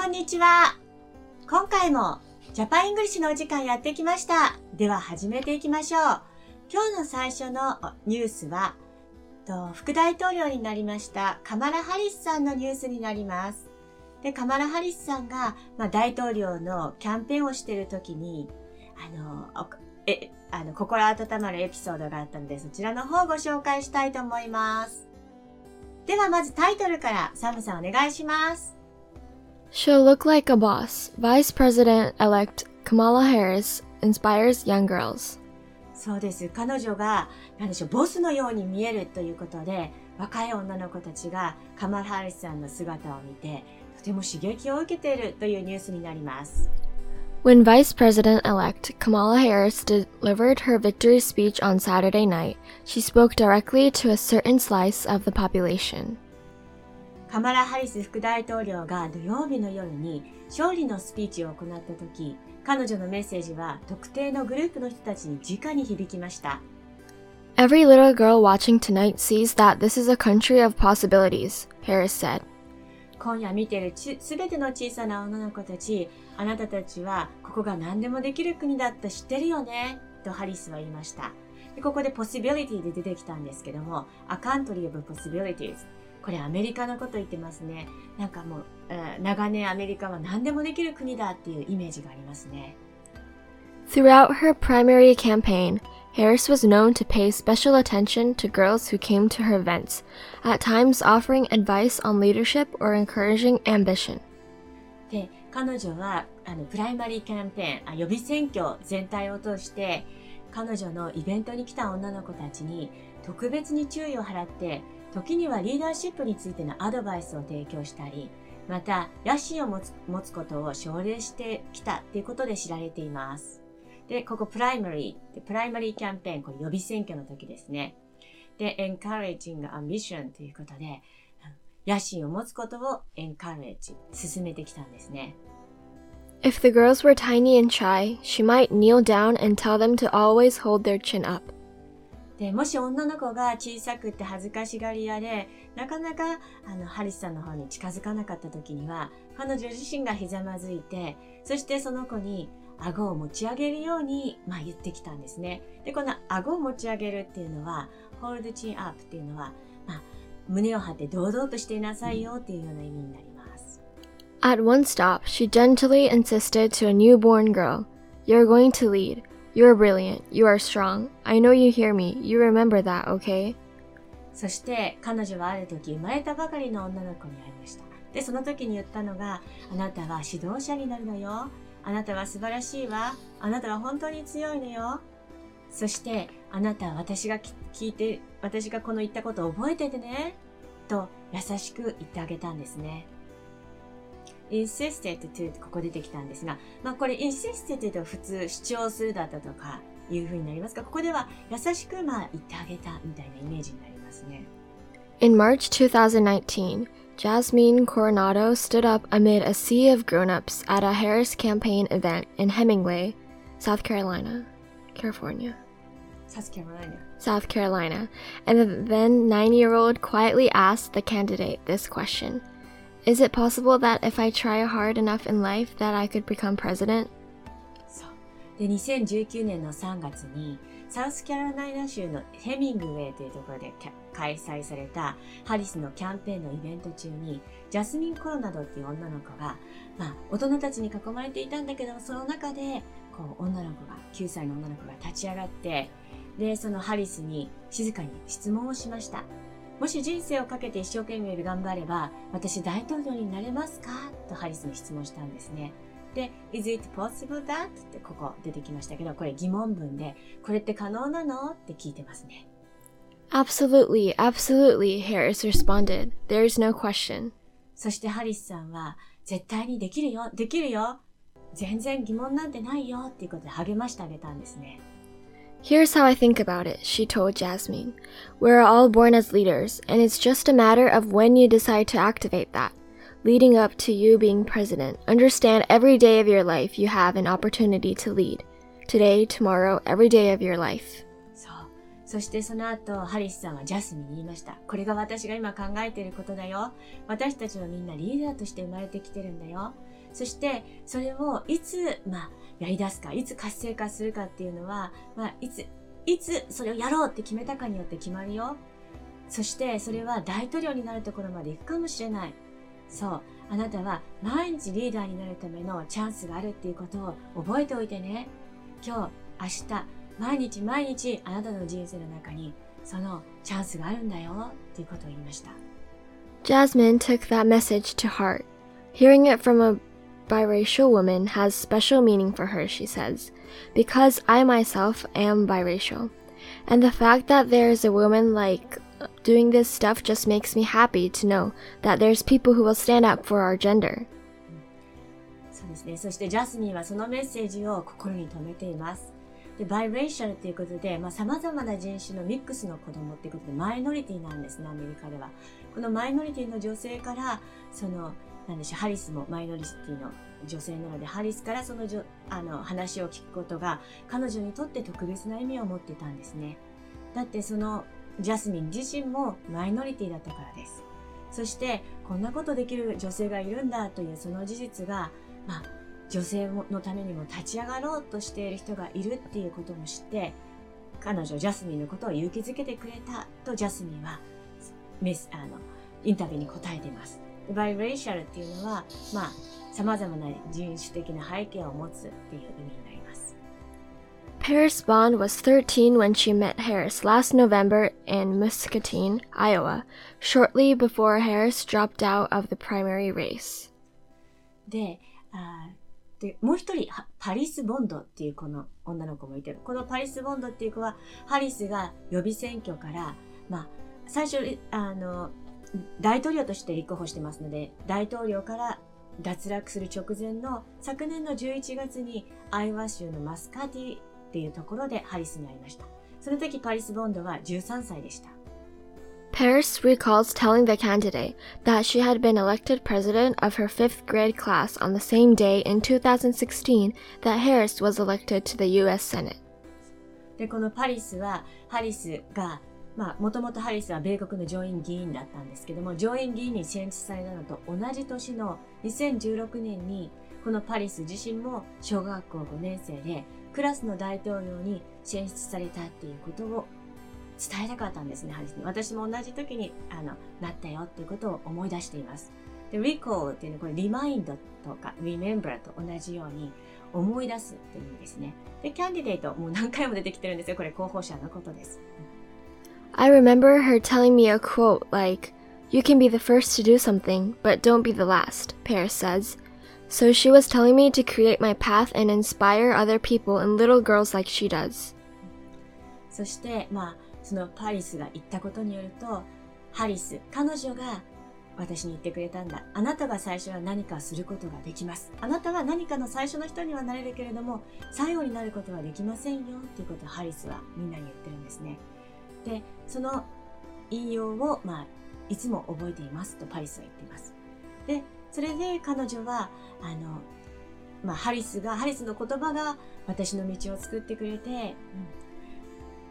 こんにちは。今回もジャパンイングリッシュのお時間やってきました。では始めていきましょう。今日の最初のニュースは、副大統領になりましたカマラ・ハリスさんのニュースになります。で、カマラ・ハリスさんが、まあ、大統領のキャンペーンをしてる時に、あの、え、あの、心温まるエピソードがあったので、そちらの方をご紹介したいと思います。ではまずタイトルからサムさんお願いします。She'll look like a boss. Vice President-elect Kamala Harris inspires young girls. そうです。彼女が、なんでしょう、ボスのように見えるということで、若い女の子たちがカマラ・ハリスさんの姿を見て、とても刺激を受けているというニュースになります。When Vice President elect Kamala Harris delivered her victory speech on Saturday night, she spoke directly to a certain slice of the population. カマラ・ハリス副大統領が土曜日の夜に勝利のスピーチを行った時、彼女のメッセージは特定のグループの人たちに直に響きました。Every little girl watching tonight sees that this is a country of possibilities, Harris said. 今夜見ているすべての小さな女の子たち、あなたたちはここが何でもできる国だって知ってるよねとハリスは言いました。でここで possibility で出てきたんですけども、a country of possibilities。これアメリカのこと言ってますね。なんかもう、長年アメリカは何でもできる国だっていうイメージがありますね。Throughout her primary campaign, Harris was known to pay special attention to girls who came to her events, at times offering advice on leadership or encouraging ambition. で、彼女はあのプライマリーキャンペーンあ、予備選挙全体を通して、彼女のイベントに来た女の子たちに特別に注意を払って、時にはリーダーシップについてのアドバイスを提供したり、また野心を持つ持つことを奨励してきたということで知られています。で、ここ primary、primary campaign、これ予備選挙の時ですね。で、encouraging ambition ということで、野心を持つことを encourage、進めてきたんですね。If the girls were tiny and shy, she might kneel down and tell them to always hold their chin up. で、もし女の子が小さくて恥ずかしがり屋で、なかなかあのハリスさんの方に近づかなかった時には、彼女自身がひざまずいて、そしてその子に顎を持ち上げるように、まあ、言ってきたんですね。で、この顎を持ち上げるっていうのは、hold chin up っていうのは、まあ、胸を張って堂々としていなさいよっていうような意味になります。At one stop, she gently insisted to a newborn girl, You're going to lead. You're brilliant. You are strong. I know you hear me. You remember that, okay? そして彼女はある時生まれたばかりの女の子に会いました。で、その時に言ったのが、あなたは指導者になるのよ。あなたは素晴らしいわ。あなたは本当に強いのよ。そして、あなたは私が聞いて、私がこの言ったことを覚えててね。と優しく言ってあげたんですね。insisted to ここ出てきたんですが、まあこれ insisted と普通主張するだったとかいう風になりますが、ここでは優しくまあ言ってあげたみたいなイメージになりますね。In March 2019, Jasmine Coronado stood up amid a sea of grown-ups at a Harris campaign event in Hemingway, South Carolina, California. South Carolina. South Carolina, and the then nine-year-old quietly asked the candidate this question. Is it possible that if I try hard enough in life that I could become president? で、2019年の3月に、サウスキャロライナ州のヘミングウェイというところで開催されたハリスのキャンペーンのイベント中に、ジャスミン・コロナドっていう女の子が、まあ、大人たちに囲まれていたんだけど、その中で、こう、女の子が、9歳の女の子が立ち上がって、で、そのハリスに静かに質問をしました。もし人生をかけて一生懸命頑張れば、私大統領になれますか？とハリスに質問したんですね。で、is it possible that? ってここ出てきましたけど、これ疑問文で、これって可能なの？って聞いてますね。Absolutely, absolutely, Harris responded. There is no question. そしてハリスさんは、絶対にできるよ、できるよ。全然疑問なんてないよっていうことで励ましてあげたんですね。Here's how I think about it, she told Jasmine. We're all born as leaders, and it's just a matter of when you decide to activate that. Leading up to you being president, understand every day of your life you have an opportunity to lead. Today, tomorrow, every day of your life. そう。そしてその後、ハリスさんはジャスミンに言いました。これが私が今考えていることだよ。私たちはみんなリーダーとして生まれてきてるんだよ。 そしてそれをいつ、まあ、 やり出すか、いつ活性化するかっていうのは、まあ、いつ、いつそれをやろうって決めたかによって決まるよ。そしてそれは大統領になるところまで行くかもしれない。そう。あなたは毎日リーダーになるためのチャンスがあるっていうことを覚えておいてね。今日、明日、毎日毎日あなたの人生の中にそのチャンスがあるんだよっていうことを言いました。Jasmine took that message to heart. Hearing it from a biracial woman has special meaning for her, she says, because I myself am biracial. And the fact that there is a woman like doing this stuff just makes me happy to know that there's people who will stand up for our gender. そうですね。そしてジャスミンはそのメッセージを心に留めています。で、バイレーシャルということで、まあ、様々な人種のミックスの子供っていうことで、マイノリティなんですね、アメリカでは。このマイノリティの女性から、その、 なんでしょう、ハリスもマイノリティの女性なので、ハリスからそのじょあの話を聞くことが、彼女にとって特別な意味を持ってたんですね。だってその、ジャスミン自身もマイノリティだったからです。そして、こんなことできる女性がいるんだというその事実が、まあ、女性のためにも立ち上がろうとしている人がいるっていうことも知って、彼女、ジャスミンのことを勇気づけてくれたとジャスミンはメス、あの、インタビューに答えています。バイレーシャルっていうのは、まあ、様々な人種的な背景を持つっていう意味になります。Paris Bond was 13 when she met Harris last November in Muscatine, Iowa, shortly before Harris dropped out of the primary race. で、あで、もう一人、パリス・ボンドっていうこの女の子もいてる。このパリス・ボンドっていう子は、ハリスが予備選挙から、まあ、最初、あの、大統領として立候補してますので、大統領から脱落する直前の昨年の11月にアイワ州のマスカティっていうところでハリスに会いました。その時パリス・ボンドは13歳でした。Paris recalls telling the candidate that she had been elected president of her fifth grade class on the same day in 2016 that Harris was elected to the U.S. Senate. で、このパリスは、ハリスが、まあ、もともとハリスは米国の上院議員だったんですけども、上院議員に選出されたのと同じ年の2016年に、このパリス自身も小学校5年生で、クラスの大統領に選出されたっていうことを伝えたかったんですね、ハリスに。私も同じ時に、あの、なったよっていうことを思い出しています。で、recall っていうのはこれ、remind とか remember と同じように思い出すっていう意味ですね。で、キャンディデート、もう何回も出てきてるんですよ。これ、候補者のことです。I remember her telling me a quote like, You can be the first to do something, but don't be the last, Paris says. So she was telling me to create my path and inspire other people and little girls like she does. そして、まあ、そのパリスが言ったことによると、ハリス、彼女が私に言ってくれたんだ。あなたが最初は何かすることができます。あなたは何かの最初の人にはなれるけれども、最後になることはできませんよっていうことをハリスはみんなに言ってるんですね。 で、その引用を、まあ、いつも覚えていますとパリスは言っています。で、それで彼女は、あの、まあ、ハリスが、ハリスの言葉が私の道を作ってくれて、うん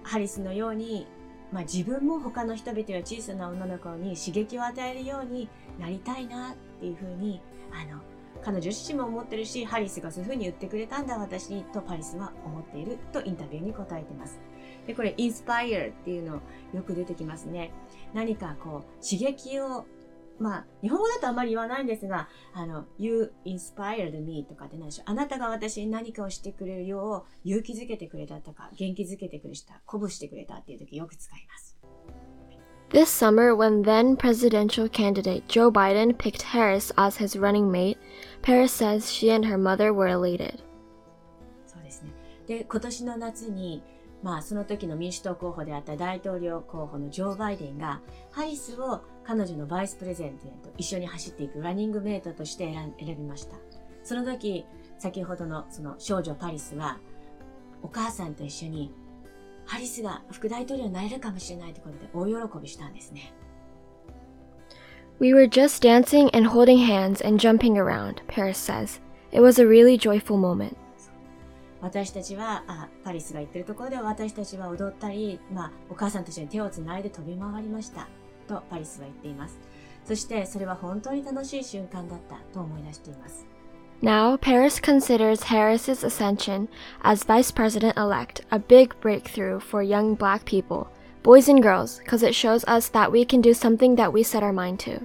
ハリスのように、まあ、自分も他の人々や小さな女の子に刺激を与えるようになりたいなっていうふうに、あの、彼女自身も思ってるし、ハリスがそういうふうに言ってくれたんだ私にとパリスは思っているとインタビューに答えてます。で、これ、インスパイアっていうのよく出てきますね。何かこう、刺激をまあ、日本語だとあまり言わないんですが、あの、You inspired me とかって何でしょう。あなたが私に何かをしてくれるよう勇気づけてくれたとか、元気づけてくれた、鼓舞してくれたっていう時よく使います。This summer, when then presidential candidate Joe Biden picked Harris as his running mate, Paris says she and her mother were elated. そうですね。で、今年の夏に、まあ、その時の民主党候補であった大統領候補のジョー・バイデンが、ハリスを彼女のバイスプレゼントと一緒に走っていくランニングメイトとして選びました。その時、先ほどのその少女パリスは、お母さんと一緒に、ハリスが副大統領になれるかもしれないということで大喜びしたんですね。We were just dancing and holding hands and jumping around, Paris says. It was a really joyful moment. 私たちは、あ、パリスが言ってるところでは私たちは踊ったり、まあ、お母さんと一緒に手をつないで飛び回りました。とパリスは言っています。そして、それは本当に楽しい瞬間だったと思い出しています。Now, Paris considers Harris's ascension as vice president elect a big breakthrough for young black people, boys and girls, because it shows us that we can do something that we set our mind to.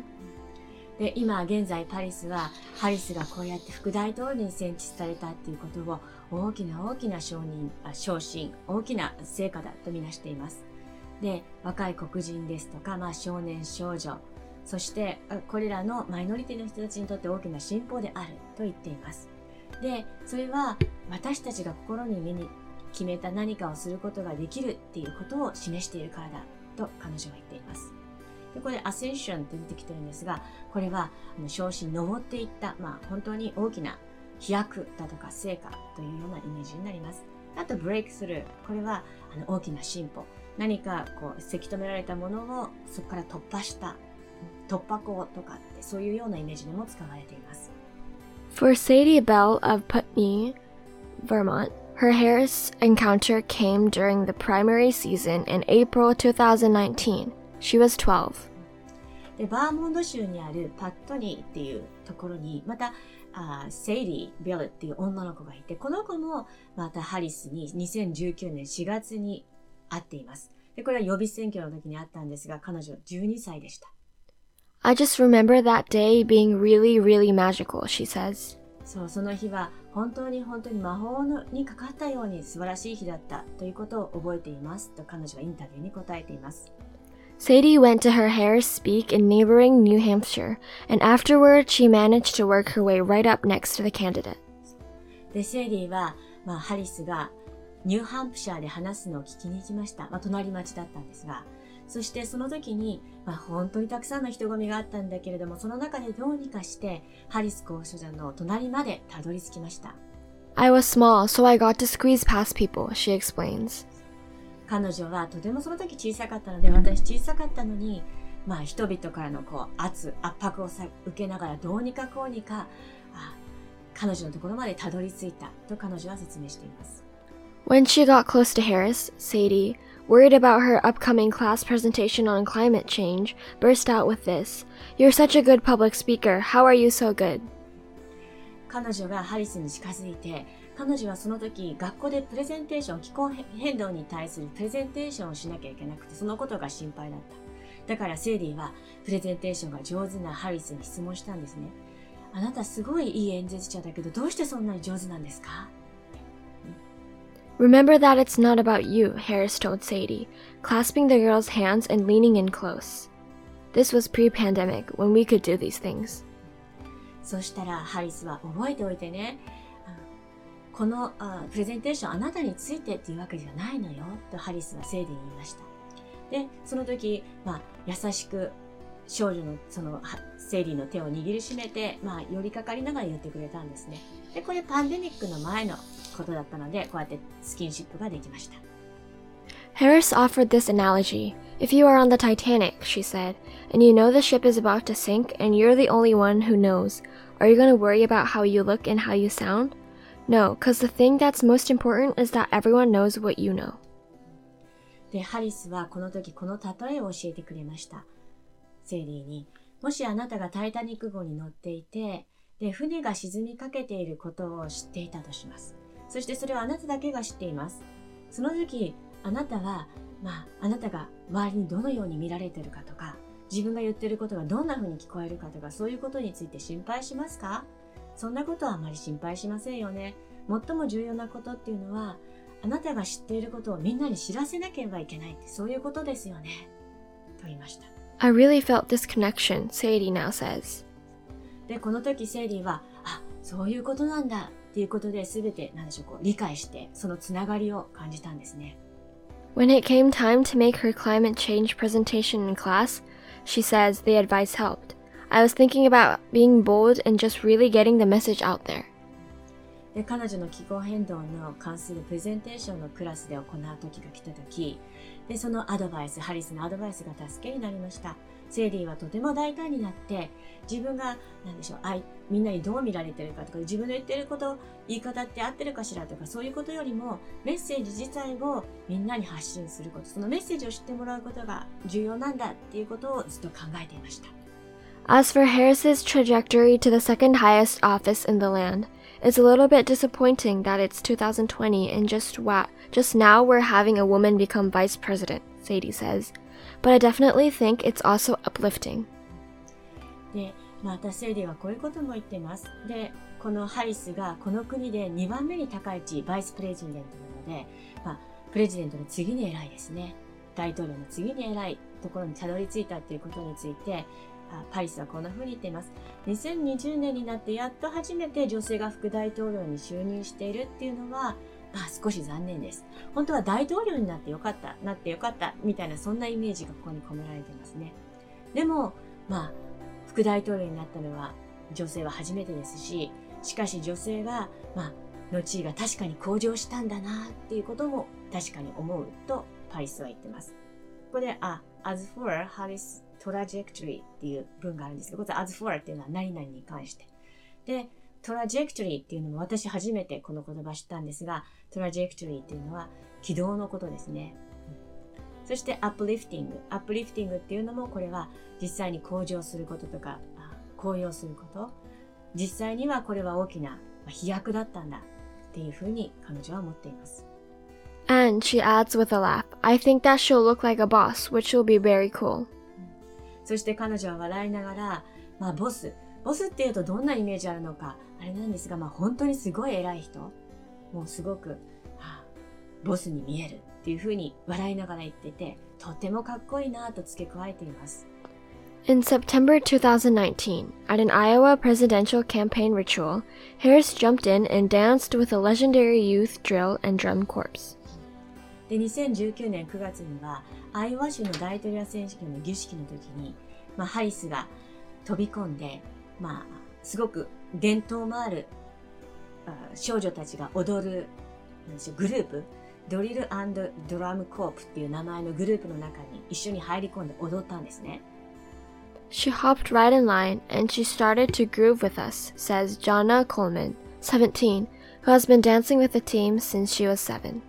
で今現在パリスはハリスがこうやって副大統領に選出されたっていうことを大きな大きな承認あ昇進大きな成果だとみなしています。で若い黒人ですとか、まあ、少年少女そしてこれらのマイノリティの人たちにとって大きな進歩であると言っています。でそれは私たちが心に目に決めた何かをすることができるっていうことを示しているからだと彼女は言っています。でこれアセンションって出てきてるんですがこれはあの昇進登っていった、まあ、本当に大きな飛躍だとか成果というようなイメージになります。あとブレイクスルー。これはあの大きな進歩。何かこうせき止められたものをそこから突破した突破口とかってそういうようなイメージでも使われています。For Sadie Bell of Putney, Vermont, her Harris encounter came during the primary season in April 2019. She was 12. でバーモンド州にあるパットニーっていうところにまたあセイリー・ベルっていう女の子がいてこの子もまたハリスに2019年4月に会っていますでこれは予備選挙の時にあったんですが彼女12歳でした I just remember that day being really, really magical, she says. そうその日は本当に本当に魔法のにかかったように素晴らしい日だったということを覚えていますと彼女はインタビューに答えています Sadie went to her Harris Speak in neighboring New Hampshire, and afterward she managed to work her way right up next to the candidate. で、セイリーは、まあ、ハリスがニューハンプシャーで話すのを聞きに行きました。まあ、隣町だったんですが、そしてその時に、まあ、本当にたくさんの人混みがあったんだけれども、その中でどうにかして、ハリス候補者の隣までたどり着きました。I was small, so I got to squeeze past people, she explains. 彼女はとてもその時小さかったので、私小さかったのに、まあ人々からのこう圧、圧迫をさ受けながらどうにかこうにか、あ彼女のところまでたどり着いたと彼女は説明しています。When she got close to Harris, Sadie, worried about her upcoming class presentation on climate change, burst out with this You're such a good public speaker. How are you so good? 彼女がハリスに近づいて、彼女はその時学校でプレゼンテーション気候変動に対するプレゼンテーションをしなきゃいけなくてそのことが心配だっただからセイリーはプレゼンテーションが上手なハリスに質問したんですねあなたすごいいい演説者だけどどうしてそんなに上手なんですか？Remember that it's not about you, Harris told Sadie, clasping the girl's hands and leaning in close. This was pre pandemic when we could do these things. そしたらハリスは覚えておいてね。このあプレゼンテーションあなたについてっていうわけじゃないのよとハリスはセイディに言いました。で、その時、まあ、優しく少女のそのセイリーの手を握りしめて、まあ、寄りかかりながら言ってくれたんですね。で、これパンデミックの前のことだったので、こうやってスキンシップができました。Harris offered this analogy. If you are on the Titanic, she said, and you know the ship is about to sink and you're the only one who knows, are you going to worry about how you look and how you sound? No, because the thing that's most important is that everyone knows what you know. で、ハリスはこの時この例えを教えてくれました。セリーに、もしあなたがタイタニック号に乗っていて、で、船が沈みかけていることを知っていたとします。そしてそれはあなただけが知っています。その時、あなたは、まあ、あなたが周りにどのように見られているかとか、自分が言っていることがどんな風に聞こえるかとか、そういうことについて心配しますか？そんなことはあまり心配しませんよね。最も重要なことっていうのは、あなたが知っていることをみんなに知らせなければいけないってそういうことですよね。と言いました。I really felt this connection, Sadie now says. で、この時セイリーは、あ、そういうことなんだっていうことで全て、なんでしょう、こう理解して、そのつながりを感じたんですね。When it came time to make her climate change presentation in class, she says the advice helped. I was thinking about being bold and just really getting the message out there. で彼女の気候変動の関するプレゼンテーションのクラスで行う時が来た時でそのアドバイスハリスのアドバイスが助けになりました。セイリーはとても大胆になって自分が何でしょうあいみんなにどう見られてるかとか自分の言ってること言い方って合ってるかしらとかそういうことよりもメッセージ自体をみんなに発信すること。そのメッセージを知ってもらうことが重要なんだっていうことをずっと考えていました。As for Harris's trajectory to the second highest office in the land, it's a little bit disappointing that it's 2020 and just wa- just now we're having a woman become vice president, Sadie says. But I definitely think it's also uplifting. で、またセイディはこういうことも言っています。で、このハリスがこの国で2番目に高い位置、バイスプレジデントなので、まあ、プレジデントの次に偉いですね。大統領の次に偉いところにたどり着いたということについて、 パリスはこんな風に言っています。2020年になってやっと初めて女性が副大統領に就任しているっていうのは、まあ少し残念です。本当は大統領になってよかった、なってよかった、みたいなそんなイメージがここに込められてますね。でも、まあ、副大統領になったのは女性は初めてですし、しかし女性が、まあ、の地位が確かに向上したんだなっていうことも確かに思うとパリスは言ってます。ここで、あ、as for Harris trajectory っていう文があるんですけど、これ as for っていうのは何々に関して。で、trajectory っていうのも私初めてこの言葉知ったんですが、trajectory っていうのは軌道のことですね。そして uplifting。uplifting っていうのもこれは実際に向上することとか、高揚すること。実際にはこれは大きな飛躍だったんだっていうふうに彼女は思っています。And she adds with a laugh, I think that she'll look like a boss, which will be very cool. そして彼女は笑いながら、まあボス、ボスっていうとどんなイメージあるのか、あれなんですが、まあ本当にすごい偉い人、もうすごく、はあ、ボスに見えるっていうふうに笑いながら言ってて、とてもかっこいいなと付け加えています。In September 2019, at an Iowa presidential campaign ritual, Harris jumped in and danced with a legendary youth drill and drum corps. で、2019年9月には、アイオワ州の大統領選挙の儀式の時に、まあ、ハリスが飛び込んで、まあ、すごく伝統もある少女たちが踊るグループ、ドリルドラムコープっていう名前のグループの中に一緒に入り込んで踊ったんですね。She hopped right in line and she started to groove with us, says Jonna Coleman, 17, who has been dancing with the team since she was seven.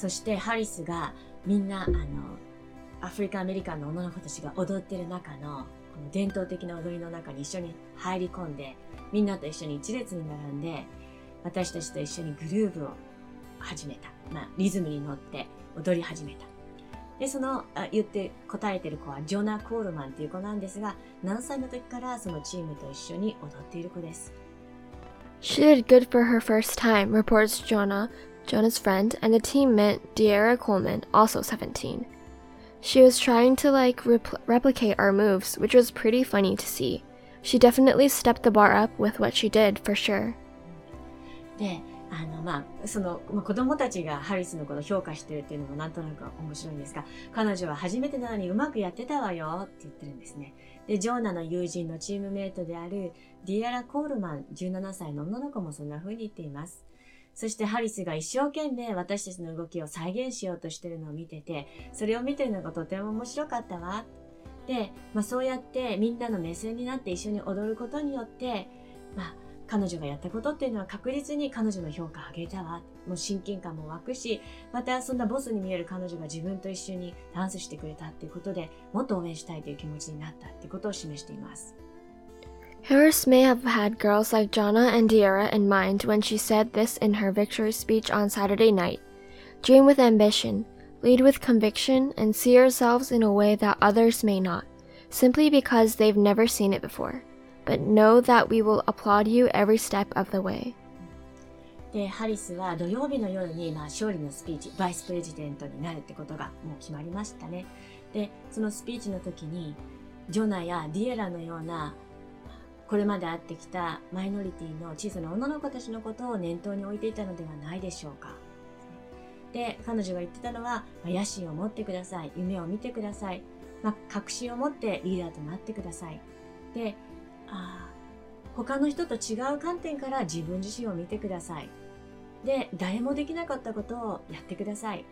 そしてハリスがみんなあのアフリカアメリカンの女の子たちが踊ってる中のこの伝統的な踊りの中に一緒に入り込んでみんなと一緒に一列に並んで私たちと一緒にグルーブを始めた、まあ、リズムに乗って踊り始めた。でそのあ言って答えてる子はジョナ・コールマンっていう子なんですが何歳の時からそのチームと一緒に踊っている子です。She did good for her first time, reports Jonah, Jonah's friend, and the teammate De'Ara Coleman, also 17. She was trying to like replicate our moves, which was pretty funny to see. She definitely stepped the bar up with what she did for sure. で、あのまあその、まあ、子供たちがハリスのことを評価してるっていうのもなんとなく面白いんですが、彼女は初めてなのにうまくやってたわよって言ってるんですね。で、ジョーナの友人のチームメイトであるディアラ・コールマン17歳の女の子もそんな風に言っています。そしてハリスが一生懸命私たちの動きを再現しようとしてるのを見てて、それを見てるのがとても面白かったわ。で、まあ、そうやってみんなの目線になって一緒に踊ることによって、まあ、彼女がやったことっていうのは確実に彼女の評価を上げたわ。もう親近感も湧くし、またそんなボスに見える彼女が自分と一緒にダンスしてくれたっていうことでもっと応援したいという気持ちになったってことを示しています。Harris may have had girls like Jonna and De'Ara in mind when she said this in her victory speech on Saturday night. Dream with ambition, lead with conviction, and see yourselves in a way that others may not, simply because they've never seen it before. But know that we will applaud you every step of the way. で、ハリスは土曜日の夜に、まあ、勝利のスピーチ、バイスプレジデントになるってことがもう決まりましたね。で、そのスピーチの時に、ジョナやディエラのような これまで会ってきたマイノリティの小さな女の子たちのことを念頭に置いていたのではないでしょうか。で、彼女が言ってたのは、野心を持ってください。夢を見てください。まあ、確信を持ってリーダーとなってください。で、あ他の人と違う観点から自分自身を見てください。で、誰もできなかったことをやってください。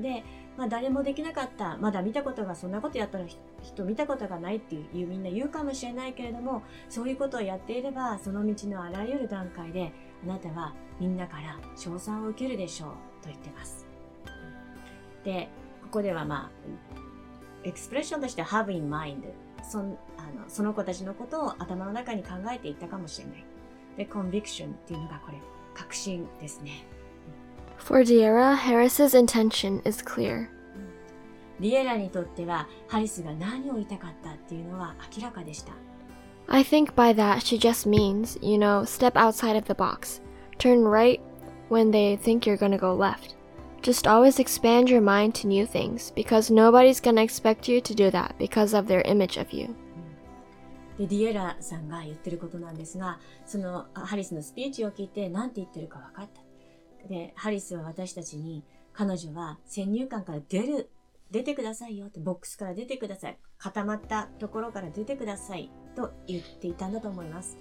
で、まあ、誰もできなかった、まだ見たことが、そんなことやったら人見たことがないっていうみんな言うかもしれないけれども、そういうことをやっていれば、その道のあらゆる段階で、あなたはみんなから称賛を受けるでしょうと言ってます。で、ここではまあ、エクスプレッションとして have in mind そあのその子たちのことを頭の中に考えていったかもしれない。で、conviction っていうのがこれ、確信ですね。For Diera, Harris's intention is clear. ディエラにとっては、ハリスが何を言いたかったっていうのは明らかでした。I think by that she just means, you know, step outside of the box. Turn right when they think you're gonna go left. Just always expand your mind to new things because nobody's gonna expect you to do that because of their image of you. で、ディエラさんが言ってることなんですが、そのあハリスのスピーチを聞いて何て言ってるか分かった。で、ハリスは私たちに、彼女は先入観から出る、出てくださいよって、ボックスから出てください。固まったところから出てくださいと言っていたんだと思います。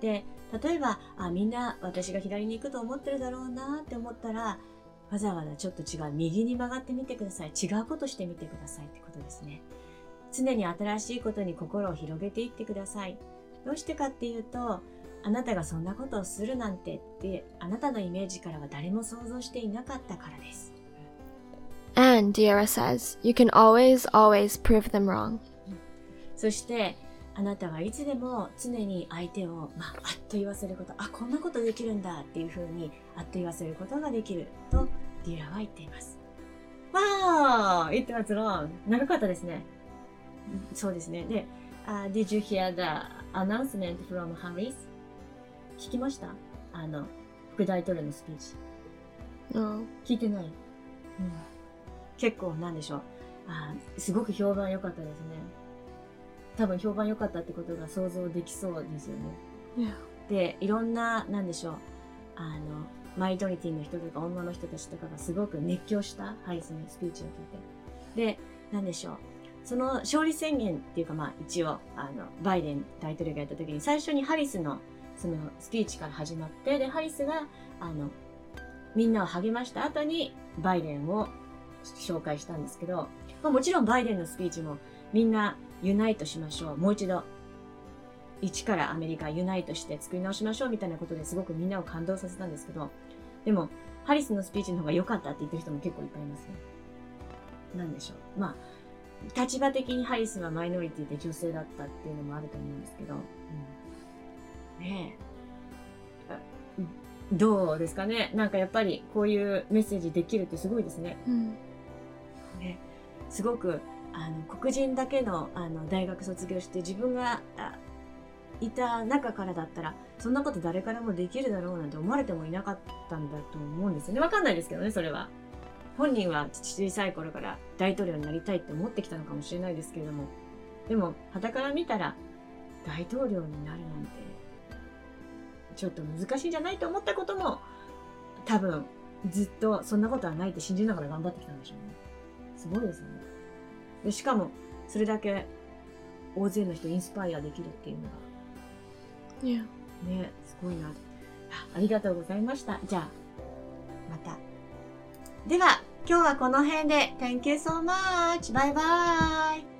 で、例えば、あ、みんな私が左に行くと思ってるだろうなって思ったら、わざわざちょっと違う、右に曲がってみてください。違うことしてみてくださいってことですね。常に新しいことに心を広げていってください。どうしてかっていうと、あなたがそんなことをするなんてって、あなたのイメージからは誰も想像していなかったからです。And Diera says, you can always, always prove them wrong. そして、あなたはいつでも常に相手を、まあ、あっと言わせること、あ、こんなことできるんだっていうふうに、あっと言わせることができると、ディーラは言っています。わー !It was wrong! 長かったですね。そうですね。で、uh, Did you hear the announcement from Harris? 聞きました？あの、副大統領のスピーチ。No. 聞いてない、うん、結構なんでしょう。あーすごく評判良かったですね。多分評判良かったってことが想像できそうですよね.でいろんななんでしょう。あのマイノリティの人とか女の人たちとかがすごく熱狂したハリスのスピーチを聞いて。でなんでしょう。その勝利宣言っていうかまあ一応あのバイデン大統領がやった時に最初にハリスのそのスピーチから始まってでハリスがあのみんなを励ました後にバイデンを紹介したんですけど、まあ、もちろんバイデンのスピーチもみんなユナイトしましょう。もう一度、一からアメリカユナイトして作り直しましょうみたいなことですごくみんなを感動させたんですけど、でも、ハリスのスピーチの方が良かったって言ってる人も結構いっぱいいますね。なんでしょう。まあ、立場的にハリスはマイノリティで女性だったっていうのもあると思うんですけど、うん、ねえ。どうですかねなんかやっぱりこういうメッセージできるってすごいですね。Hmm. ねすごくあの黒人だけのあの大学卒業して自分がいた中からだったらそんなこと誰からもできるだろうなんて思われてもいなかったんだと思うんですよね。わかんないですけどね、それは。本人は小さい頃から大統領になりたいって思ってきたのかもしれないですけれども。でも、傍から見たら大統領になるなんてちょっと難しいんじゃないと思ったことも多分ずっとそんなことはないって信じながら頑張ってきたんでしょうね。すごいですよね。で、しかも、それだけ大勢の人インスパイアできるっていうの.が、ね、すごいな。あありがとうございました。じゃあ、また。では、今日はこの辺で。Thank you so much! バイバイ